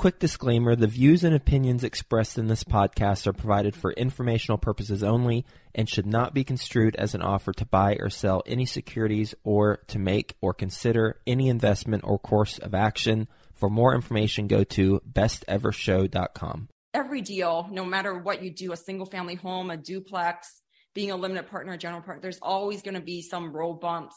Quick disclaimer the views and opinions expressed in this podcast are provided for informational purposes only and should not be construed as an offer to buy or sell any securities or to make or consider any investment or course of action. For more information, go to bestevershow.com. Every deal, no matter what you do, a single family home, a duplex, being a limited partner, a general partner, there's always going to be some road bumps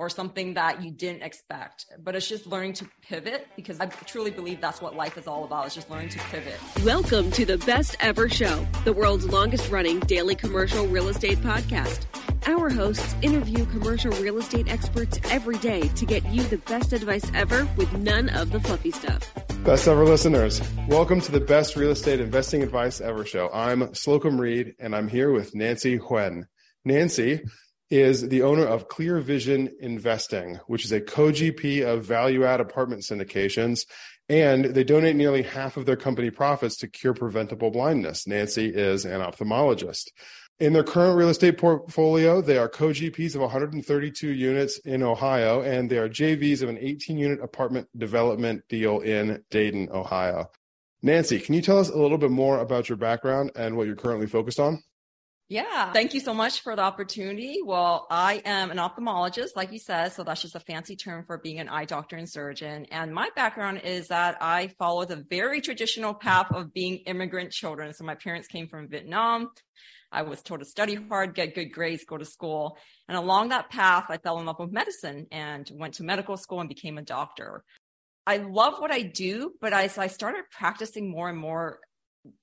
or something that you didn't expect. But it's just learning to pivot because I truly believe that's what life is all about is just learning to pivot. Welcome to the Best Ever Show, the world's longest running daily commercial real estate podcast. Our hosts interview commercial real estate experts every day to get you the best advice ever with none of the fluffy stuff. Best ever listeners, welcome to the best real estate investing advice ever show. I'm Slocum Reed and I'm here with Nancy Huynh. Nancy is the owner of Clear Vision Investing, which is a co-GP of value add apartment syndications. And they donate nearly half of their company profits to cure preventable blindness. Nancy is an ophthalmologist. In their current real estate portfolio, they are co-GPs of 132 units in Ohio, and they are JVs of an 18 unit apartment development deal in Dayton, Ohio. Nancy, can you tell us a little bit more about your background and what you're currently focused on? Yeah, thank you so much for the opportunity. Well, I am an ophthalmologist, like you said, so that's just a fancy term for being an eye doctor and surgeon. And my background is that I follow the very traditional path of being immigrant children. So my parents came from Vietnam. I was told to study hard, get good grades, go to school. And along that path, I fell in love with medicine and went to medical school and became a doctor. I love what I do, but as I started practicing more and more,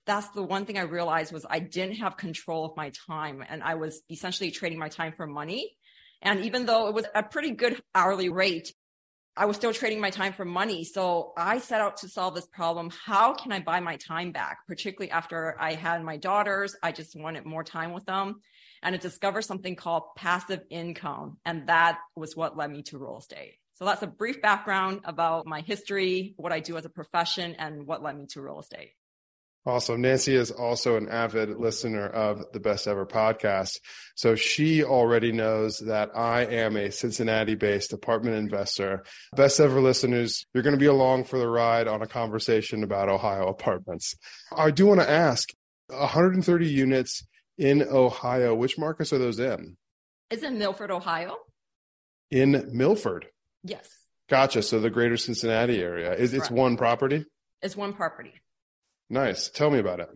that's the one thing I realized was I didn't have control of my time and I was essentially trading my time for money. And even though it was a pretty good hourly rate, I was still trading my time for money. So I set out to solve this problem. How can I buy my time back? Particularly after I had my daughters, I just wanted more time with them and I discovered something called passive income. And that was what led me to real estate. So that's a brief background about my history, what I do as a profession, and what led me to real estate. Awesome. Nancy is also an avid listener of the Best Ever podcast. So she already knows that I am a Cincinnati based apartment investor. Best Ever listeners, you're going to be along for the ride on a conversation about Ohio apartments. I do want to ask 130 units in Ohio, which markets are those in? Is in Milford, Ohio. In Milford? Yes. Gotcha. So the greater Cincinnati area. Is it's one property? It's one property. Nice. Tell me about it.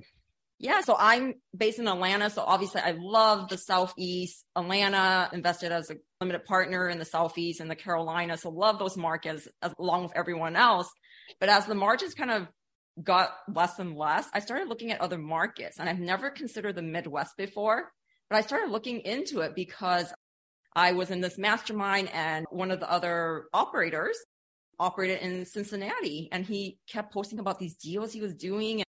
Yeah, so I'm based in Atlanta. So obviously, I love the Southeast. Atlanta invested as a limited partner in the Southeast and the Carolinas. So love those markets along with everyone else. But as the margins kind of got less and less, I started looking at other markets. And I've never considered the Midwest before, but I started looking into it because I was in this mastermind and one of the other operators operated in Cincinnati and he kept posting about these deals he was doing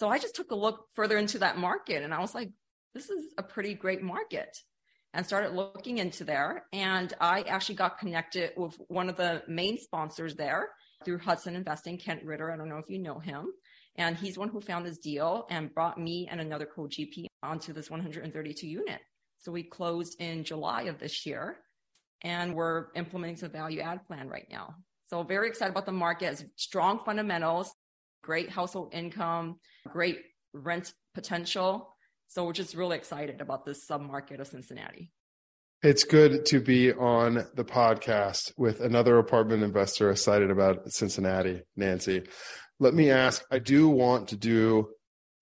so I just took a look further into that market and I was like, this is a pretty great market and started looking into there. And I actually got connected with one of the main sponsors there through Hudson Investing, Kent Ritter. I don't know if you know him. And he's one who found this deal and brought me and another co GP onto this 132 unit. So we closed in July of this year and we're implementing some value add plan right now. So very excited about the market, strong fundamentals great household income, great rent potential. So we're just really excited about this submarket of Cincinnati. It's good to be on the podcast with another apartment investor excited about Cincinnati, Nancy. Let me ask I do want to do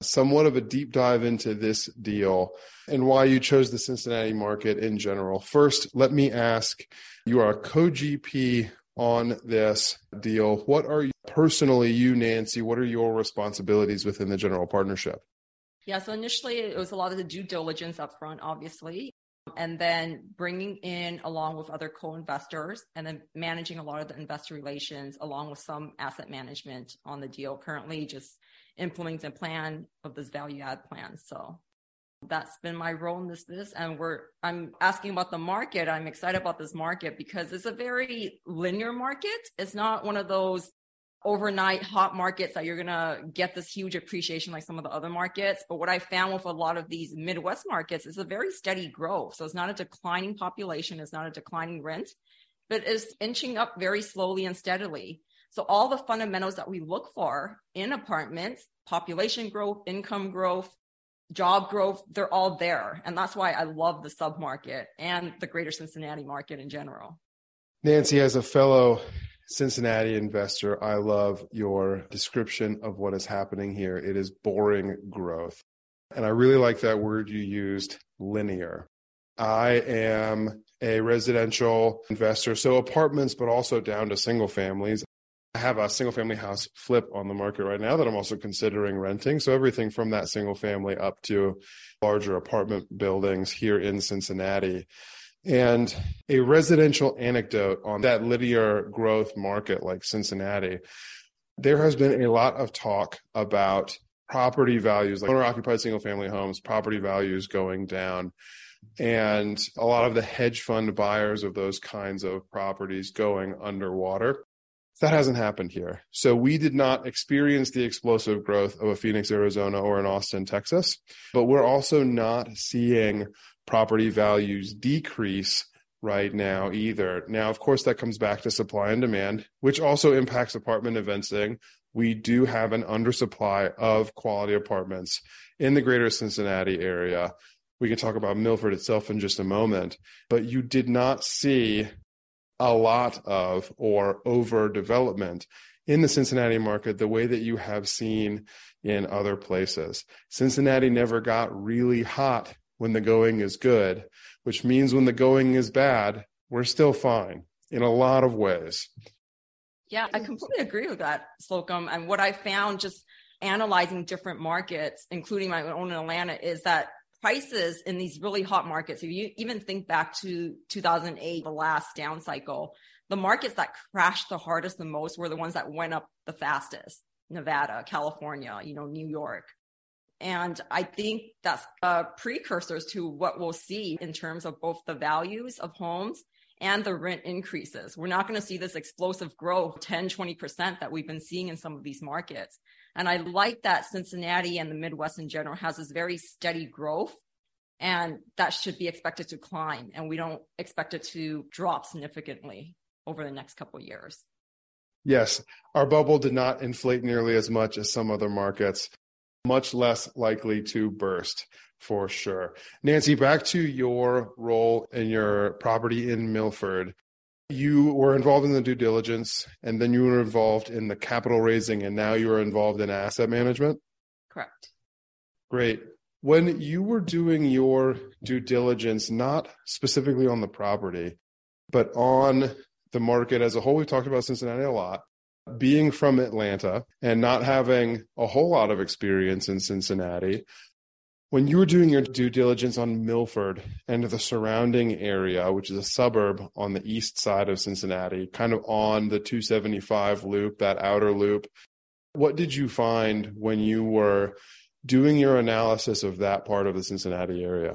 somewhat of a deep dive into this deal and why you chose the Cincinnati market in general. First, let me ask you are a co GP on this deal. What are you personally, you, Nancy, what are your responsibilities within the general partnership? Yeah, so initially it was a lot of the due diligence up front, obviously, and then bringing in along with other co-investors and then managing a lot of the investor relations along with some asset management on the deal currently just implementing a plan of this value add plan so that's been my role in this this and we're i'm asking about the market. I'm excited about this market because it's a very linear market. It's not one of those overnight hot markets that you're to get this huge appreciation like some of the other markets. But what i found with a lot of these midwest markets is a very steady growth. So it's not a declining population it's not a declining rent but it's inching up very slowly and steadily. So all the fundamentals that we look for in apartments population growth income growth job growth, they're all there. And that's why I love the sub market and the greater Cincinnati market in general. Nancy, as a fellow Cincinnati investor, I love your description of what is happening here. It is boring growth. And I really like that word you used, linear. I am a residential investor, so apartments, but also down to single families. I have a single family house flip on the market right now that I'm also considering renting. So everything from that single family up to larger apartment buildings here in Cincinnati. And a residential anecdote on that linear growth market like Cincinnati, there has been a lot of talk about property values, like owner occupied single family homes, property values going down. And a lot of the hedge fund buyers of those kinds of properties going underwater. That hasn't happened here. So we did not experience the explosive growth of a Phoenix, Arizona or an Austin, Texas, but we're also not seeing property values decrease right now either. Now, of course, that comes back to supply and demand, which also impacts apartment investing. We do have an undersupply of quality apartments in the greater Cincinnati area. We can talk about Milford itself in just a moment, but you did not see a lot of or overdevelopment in the Cincinnati market the way that you have seen in other places. Cincinnati never got really hot when the going is good, which means when the going is bad, we're still fine in a lot of ways. Yeah, I completely agree with that, Slocum. And what I found just analyzing different markets, including my own in Atlanta, is that prices in these really hot markets, if you even think back to 2008, the last down cycle, the markets that crashed the hardest the most were the ones that went up the fastest. Nevada, California, you know, New York. And I think that's uh, precursors to what we'll see in terms of both the values of homes and the rent increases. We're not going to see this explosive growth, 10, 20% that we've been seeing in some of these markets. And I like that Cincinnati and the Midwest in general has this very steady growth and that should be expected to climb. And we don't expect it to drop significantly over the next couple years. Yes, our bubble did not inflate nearly as much as some other markets, much less likely to burst for sure. Nancy, back to your role in your property in Milford. You were involved in the due diligence and then you were involved in the capital raising and now you are involved in asset management? Correct. Great. When you were doing your due diligence, not specifically on the property, but on the market as a whole, we've talked about Cincinnati a lot. Being from Atlanta and not having a whole lot of experience in Cincinnati, when you were doing your due diligence on Milford and the surrounding area, which is a suburb on the east side of Cincinnati, kind of on the 275 loop, that outer loop, what did you find when you were doing your analysis of that part of the Cincinnati area?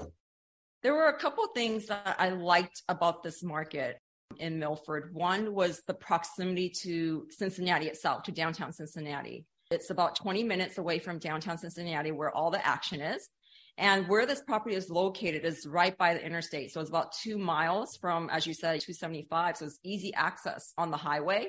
There were a couple things that I liked about this market in Milford. One was the proximity to Cincinnati itself, to downtown Cincinnati. It's about 20 minutes away from downtown Cincinnati where all the action is. And where this property is located is right by the interstate. So it's about two miles from, as you said, 275. So it's easy access on the highway,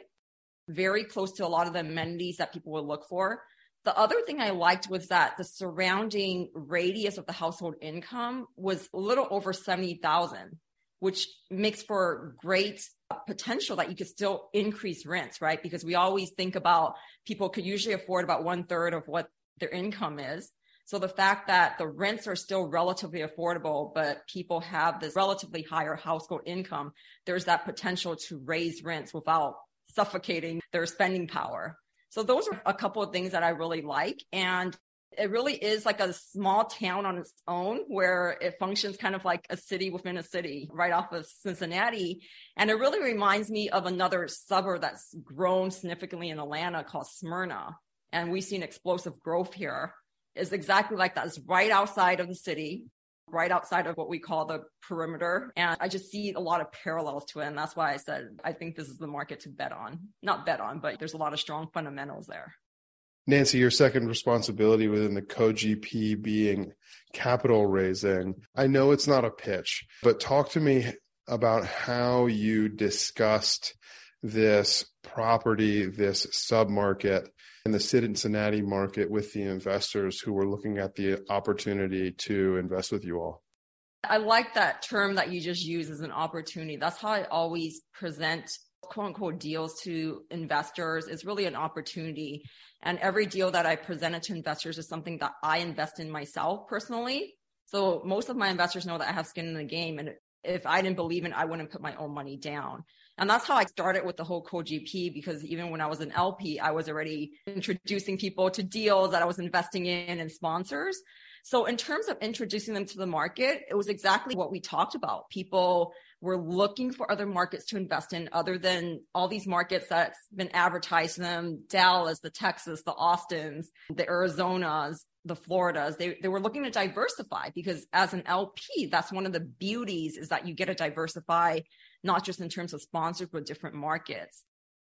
very close to a lot of the amenities that people would look for. The other thing I liked was that the surrounding radius of the household income was a little over 70,000, which makes for great potential that you could still increase rents, right? Because we always think about people could usually afford about one third of what their income is. So the fact that the rents are still relatively affordable, but people have this relatively higher household income, there's that potential to raise rents without suffocating their spending power. So those are a couple of things that I really like. And it really is like a small town on its own where it functions kind of like a city within a city right off of Cincinnati. And it really reminds me of another suburb that's grown significantly in Atlanta called Smyrna. And we've seen explosive growth here is exactly like that. It's right outside of the city, right outside of what we call the perimeter. And I just see a lot of parallels to it. And that's why I said I think this is the market to bet on. Not bet on, but there's a lot of strong fundamentals there. Nancy, your second responsibility within the co-GP being capital raising. I know it's not a pitch, but talk to me about how you discussed this property, this submarket in the Cincinnati market with the investors who were looking at the opportunity to invest with you all? I like that term that you just used as an opportunity. That's how I always present quote unquote deals to investors is really an opportunity. And every deal that I presented to investors is something that I invest in myself personally. So most of my investors know that I have skin in the game. And if I didn't believe in I wouldn't put my own money down. And that's how I started with the whole co-GP because even when I was an LP, I was already introducing people to deals that I was investing in and sponsors. So in terms of introducing them to the market, it was exactly what we talked about. People were looking for other markets to invest in other than all these markets that's been advertised to them, Dallas, the Texas, the Austins, the Arizonas, the Floridas. They, they were looking to diversify because as an LP, that's one of the beauties is that you get to diversify not just in terms of sponsors, but different markets.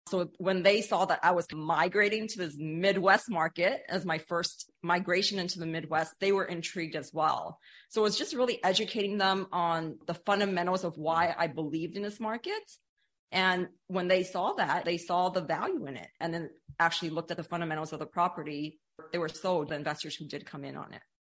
So when they saw that I was migrating to this Midwest market as my first migration into the Midwest, they were intrigued as well. So it was just really educating them on the fundamentals of why I believed in this market. And when they saw that, they saw the value in it and then actually looked at the fundamentals of the property. They were sold, the investors who did come in on it.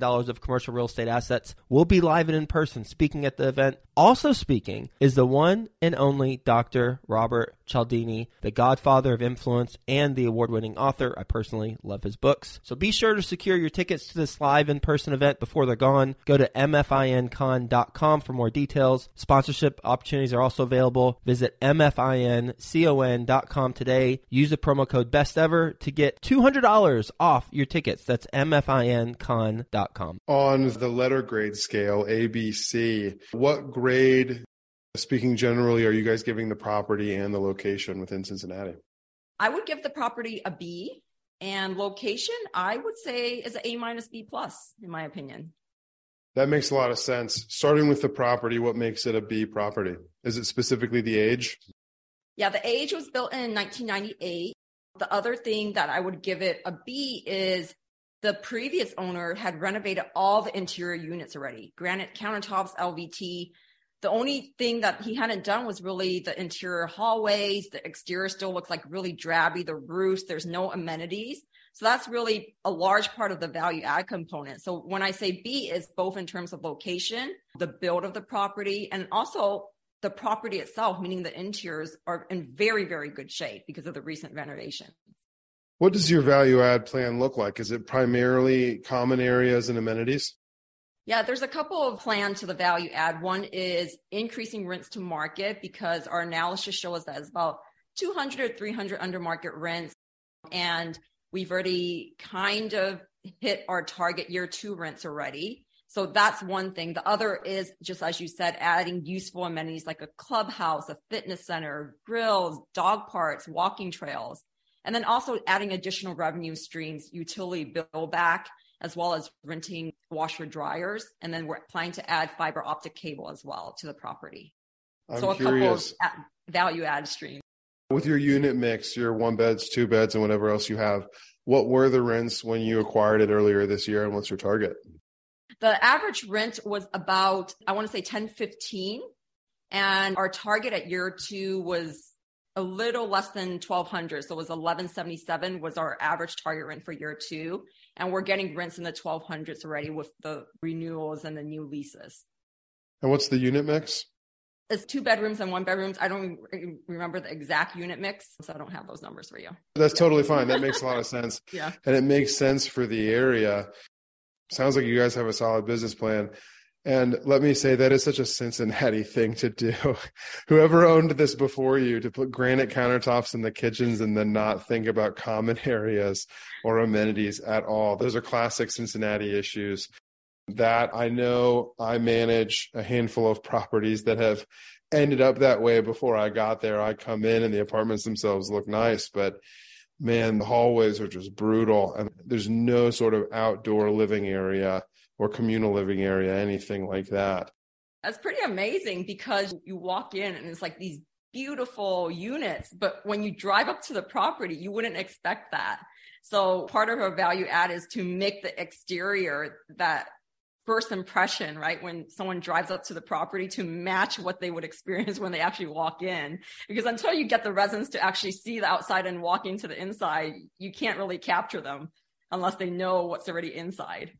of commercial real estate assets, will be live and in person speaking at the event. Also speaking is the one and only Dr. Robert Cialdini, the godfather of influence and the award winning author. I personally love his books. So be sure to secure your tickets to this live in person event before they're gone. Go to mfincon.com for more details. Sponsorship opportunities are also available. Visit mfincon.com today. Use the promo code best ever to get $200 off your tickets. That's mfincon.com. On the letter grade scale, ABC, what grade Speaking generally, are you guys giving the property and the location within Cincinnati? I would give the property a B and location, I would say is an A minus B plus, in my opinion. That makes a lot of sense. Starting with the property, what makes it a B property? Is it specifically the age? Yeah, the age was built in 1998. The other thing that I would give it a B is the previous owner had renovated all the interior units already granite countertops, LVT. The only thing that he hadn't done was really the interior hallways. The exterior still looks like really drabby, the roofs, there's no amenities. So that's really a large part of the value add component. So when I say B is both in terms of location, the build of the property, and also the property itself, meaning the interiors are in very, very good shape because of the recent renovation. What does your value add plan look like? Is it primarily common areas and amenities? Yeah, there's a couple of plans to the value add. One is increasing rents to market because our analysis shows that it's about 200 or 300 under market rents. And we've already kind of hit our target year two rents already. So that's one thing. The other is just as you said, adding useful amenities like a clubhouse, a fitness center, grills, dog parks, walking trails. And then also adding additional revenue streams, utility bill back, as well as renting washer dryers. And then we're planning to add fiber optic cable as well to the property. I'm so a curious. couple of value add streams. With your unit mix, your one beds, two beds, and whatever else you have, what were the rents when you acquired it earlier this year, and what's your target? The average rent was about, I want to say 10, 15. And our target at year two was a little less than 1200 so it was 1177 was our average target rent for year two and we're getting rents in the 1200s already with the renewals and the new leases And what's the unit mix? it's two bedrooms and one bedrooms i don't remember the exact unit mix so i don't have those numbers for you That's totally fine. That makes a lot of sense. yeah And it makes sense for the area. Sounds like you guys have a solid business plan. And let me say that is such a Cincinnati thing to do. Whoever owned this before you to put granite countertops in the kitchens and then not think about common areas or amenities at all. Those are classic Cincinnati issues that I know I manage a handful of properties that have ended up that way before I got there. I come in and the apartments themselves look nice, but man, the hallways are just brutal and there's no sort of outdoor living area or communal living area, anything like that. that's pretty amazing because you walk in and it's like these beautiful units but when you drive up to the property you wouldn't expect that so part of our value add is to make the exterior that first impression, right? When someone drives up to the property to match what they would experience when they actually walk in. Because until you get the residents to actually see the outside and walk into the inside, you can't really capture them unless they know what's already inside.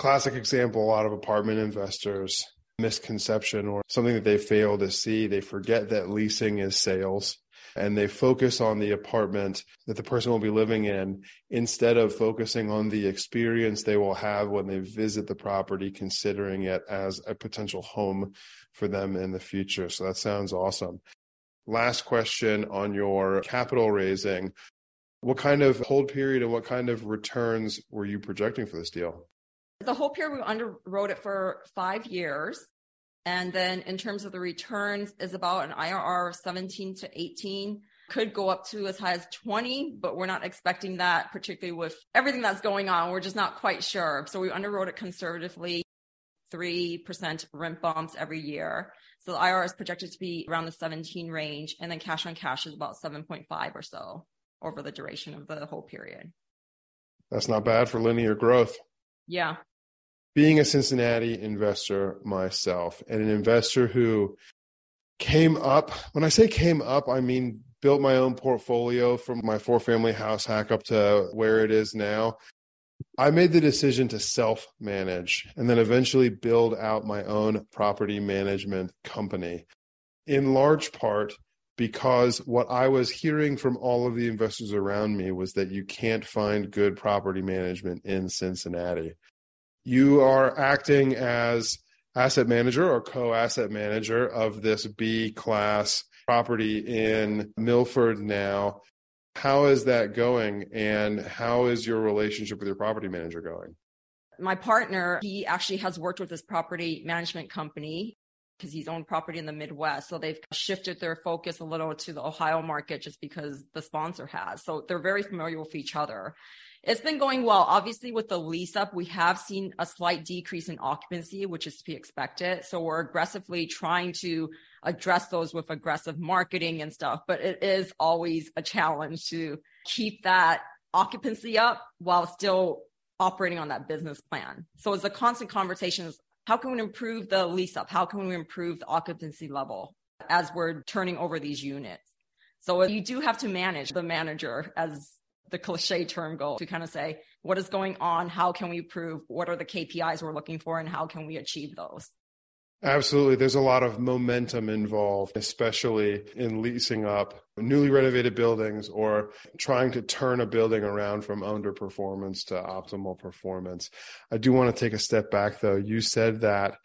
Classic example a lot of apartment investors misconception or something that they fail to see. They forget that leasing is sales and they focus on the apartment that the person will be living in instead of focusing on the experience they will have when they visit the property, considering it as a potential home for them in the future. So that sounds awesome. Last question on your capital raising. What kind of hold period and what kind of returns were you projecting for this deal? The whole period we underwrote it for five years. And then in terms of the returns is about an IRR of 17 to 18. Could go up to as high as 20, but we're not expecting that, particularly with everything that's going on. We're just not quite sure. So we underwrote it conservatively, 3% rent bumps every year. So the IRR is projected to be around the 17 range. And then cash on cash is about 7.5 or so over the duration of the whole period. That's not bad for linear growth. Yeah. Being a Cincinnati investor myself and an investor who came up, when I say came up, I mean built my own portfolio from my four family house hack up to where it is now. I made the decision to self manage and then eventually build out my own property management company, in large part because what I was hearing from all of the investors around me was that you can't find good property management in Cincinnati you are acting as asset manager or co-asset manager of this B class property in Milford now. How is that going and how is your relationship with your property manager going? My partner, he actually has worked with this property management company because he's owned property in the Midwest. So they've shifted their focus a little to the Ohio market just because the sponsor has. So they're very familiar with each other. It's been going well. Obviously, with the lease up, we have seen a slight decrease in occupancy, which is to be expected. So we're aggressively trying to address those with aggressive marketing and stuff. But it is always a challenge to keep that occupancy up while still operating on that business plan. So it's a constant conversation is how can we improve the lease up? How can we improve the occupancy level as we're turning over these units? So you do have to manage the manager as the cliche term goal to kind of say, what is going on? How can we improve? What are the KPIs we're looking for and how can we achieve those? Absolutely. There's a lot of momentum involved, especially in leasing up newly renovated buildings or trying to turn a building around from underperformance to optimal performance. I do want to take a step back though. You said that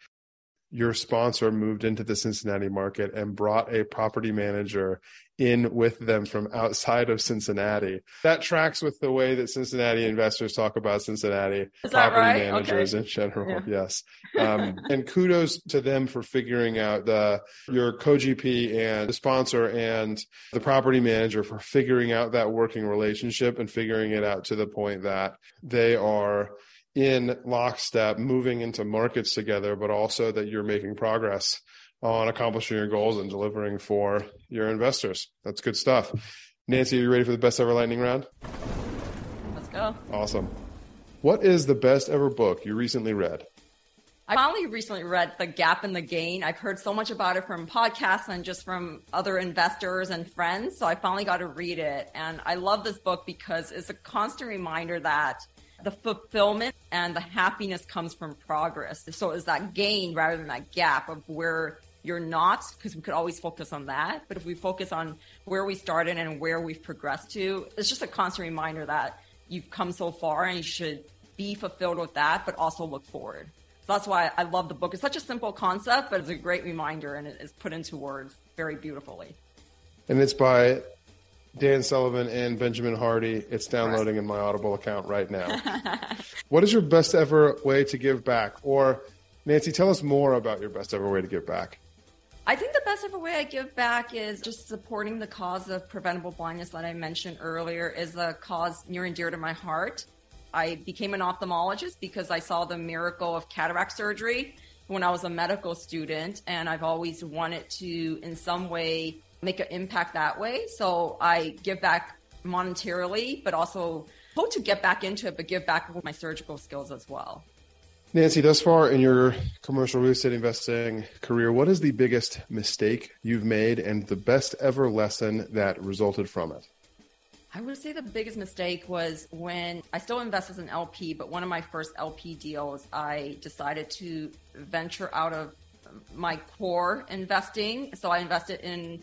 your sponsor moved into the Cincinnati market and brought a property manager in with them from outside of Cincinnati. That tracks with the way that Cincinnati investors talk about Cincinnati property right? managers okay. in general. Yeah. Yes. Um, and kudos to them for figuring out the your co-GP and the sponsor and the property manager for figuring out that working relationship and figuring it out to the point that they are in lockstep moving into markets together, but also that you're making progress on accomplishing your goals and delivering for your investors. That's good stuff. Nancy, are you ready for the best ever lightning round? Let's go. Awesome. What is the best ever book you recently read? I finally recently read The Gap and the Gain. I've heard so much about it from podcasts and just from other investors and friends. So I finally got to read it. And I love this book because it's a constant reminder that the fulfillment and the happiness comes from progress. So it's that gain rather than that gap of where you're not, because we could always focus on that. But if we focus on where we started and where we've progressed to, it's just a constant reminder that you've come so far and you should be fulfilled with that, but also look forward. So that's why I love the book. It's such a simple concept, but it's a great reminder and it is put into words very beautifully. And it's by Dan Sullivan and Benjamin Hardy. It's downloading in my Audible account right now. what is your best ever way to give back? Or, Nancy, tell us more about your best ever way to give back. I think the best ever way I give back is just supporting the cause of preventable blindness that I mentioned earlier is a cause near and dear to my heart. I became an ophthalmologist because I saw the miracle of cataract surgery when I was a medical student, and I've always wanted to, in some way, make an impact that way. So I give back monetarily, but also hope to get back into it, but give back with my surgical skills as well. Nancy, thus far in your commercial real estate investing career, what is the biggest mistake you've made and the best ever lesson that resulted from it? I would say the biggest mistake was when I still invest as an LP, but one of my first LP deals, I decided to venture out of my core investing. So I invested in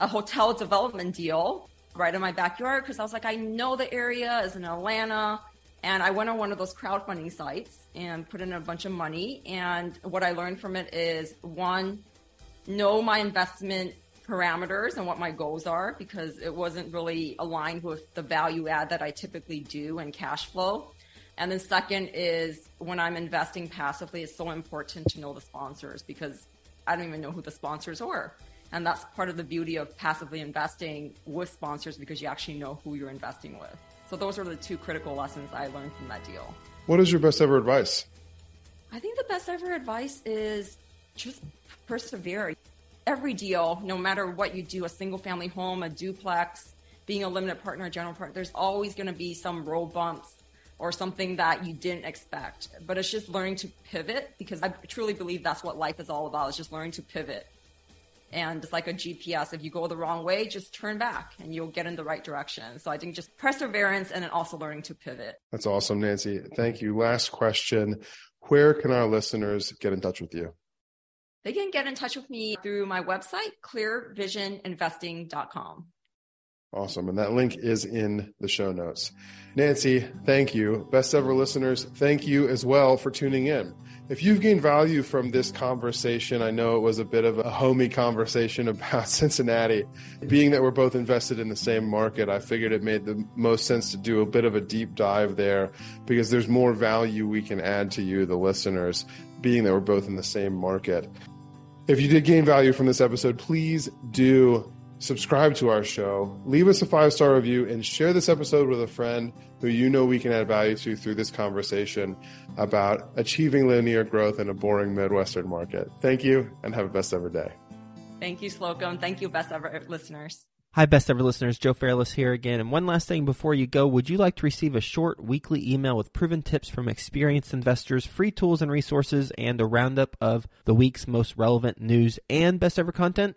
a hotel development deal right in my backyard because I was like, I know the area is in Atlanta. And I went on one of those crowdfunding sites and put in a bunch of money. And what I learned from it is one, know my investment parameters and what my goals are because it wasn't really aligned with the value add that I typically do and cash flow. And then second is when I'm investing passively, it's so important to know the sponsors because I don't even know who the sponsors are. And that's part of the beauty of passively investing with sponsors because you actually know who you're investing with. So those are the two critical lessons I learned from that deal. What is your best ever advice? I think the best ever advice is just persevere. Every deal, no matter what you do, a single family home, a duplex, being a limited partner, a general partner, there's always going to be some road bumps or something that you didn't expect. But it's just learning to pivot because I truly believe that's what life is all about. Is just learning to pivot. And it's like a GPS. If you go the wrong way, just turn back and you'll get in the right direction. So I think just perseverance and then also learning to pivot. That's awesome, Nancy. Thank you. Last question. Where can our listeners get in touch with you? They can get in touch with me through my website, clearvisioninvesting.com. Awesome. And that link is in the show notes. Nancy, thank you. Best ever listeners, thank you as well for tuning in. If you've gained value from this conversation, I know it was a bit of a homey conversation about Cincinnati. Being that we're both invested in the same market, I figured it made the most sense to do a bit of a deep dive there because there's more value we can add to you, the listeners, being that we're both in the same market. If you did gain value from this episode, please do subscribe to our show, leave us a five star review, and share this episode with a friend who you know we can add value to through this conversation about achieving linear growth in a boring Midwestern market. Thank you and have a best ever day. Thank you, Slocum. Thank you, best ever listeners. Hi, best ever listeners. Joe Fairless here again. And one last thing before you go, would you like to receive a short weekly email with proven tips from experienced investors, free tools and resources, and a roundup of the week's most relevant news and best ever content?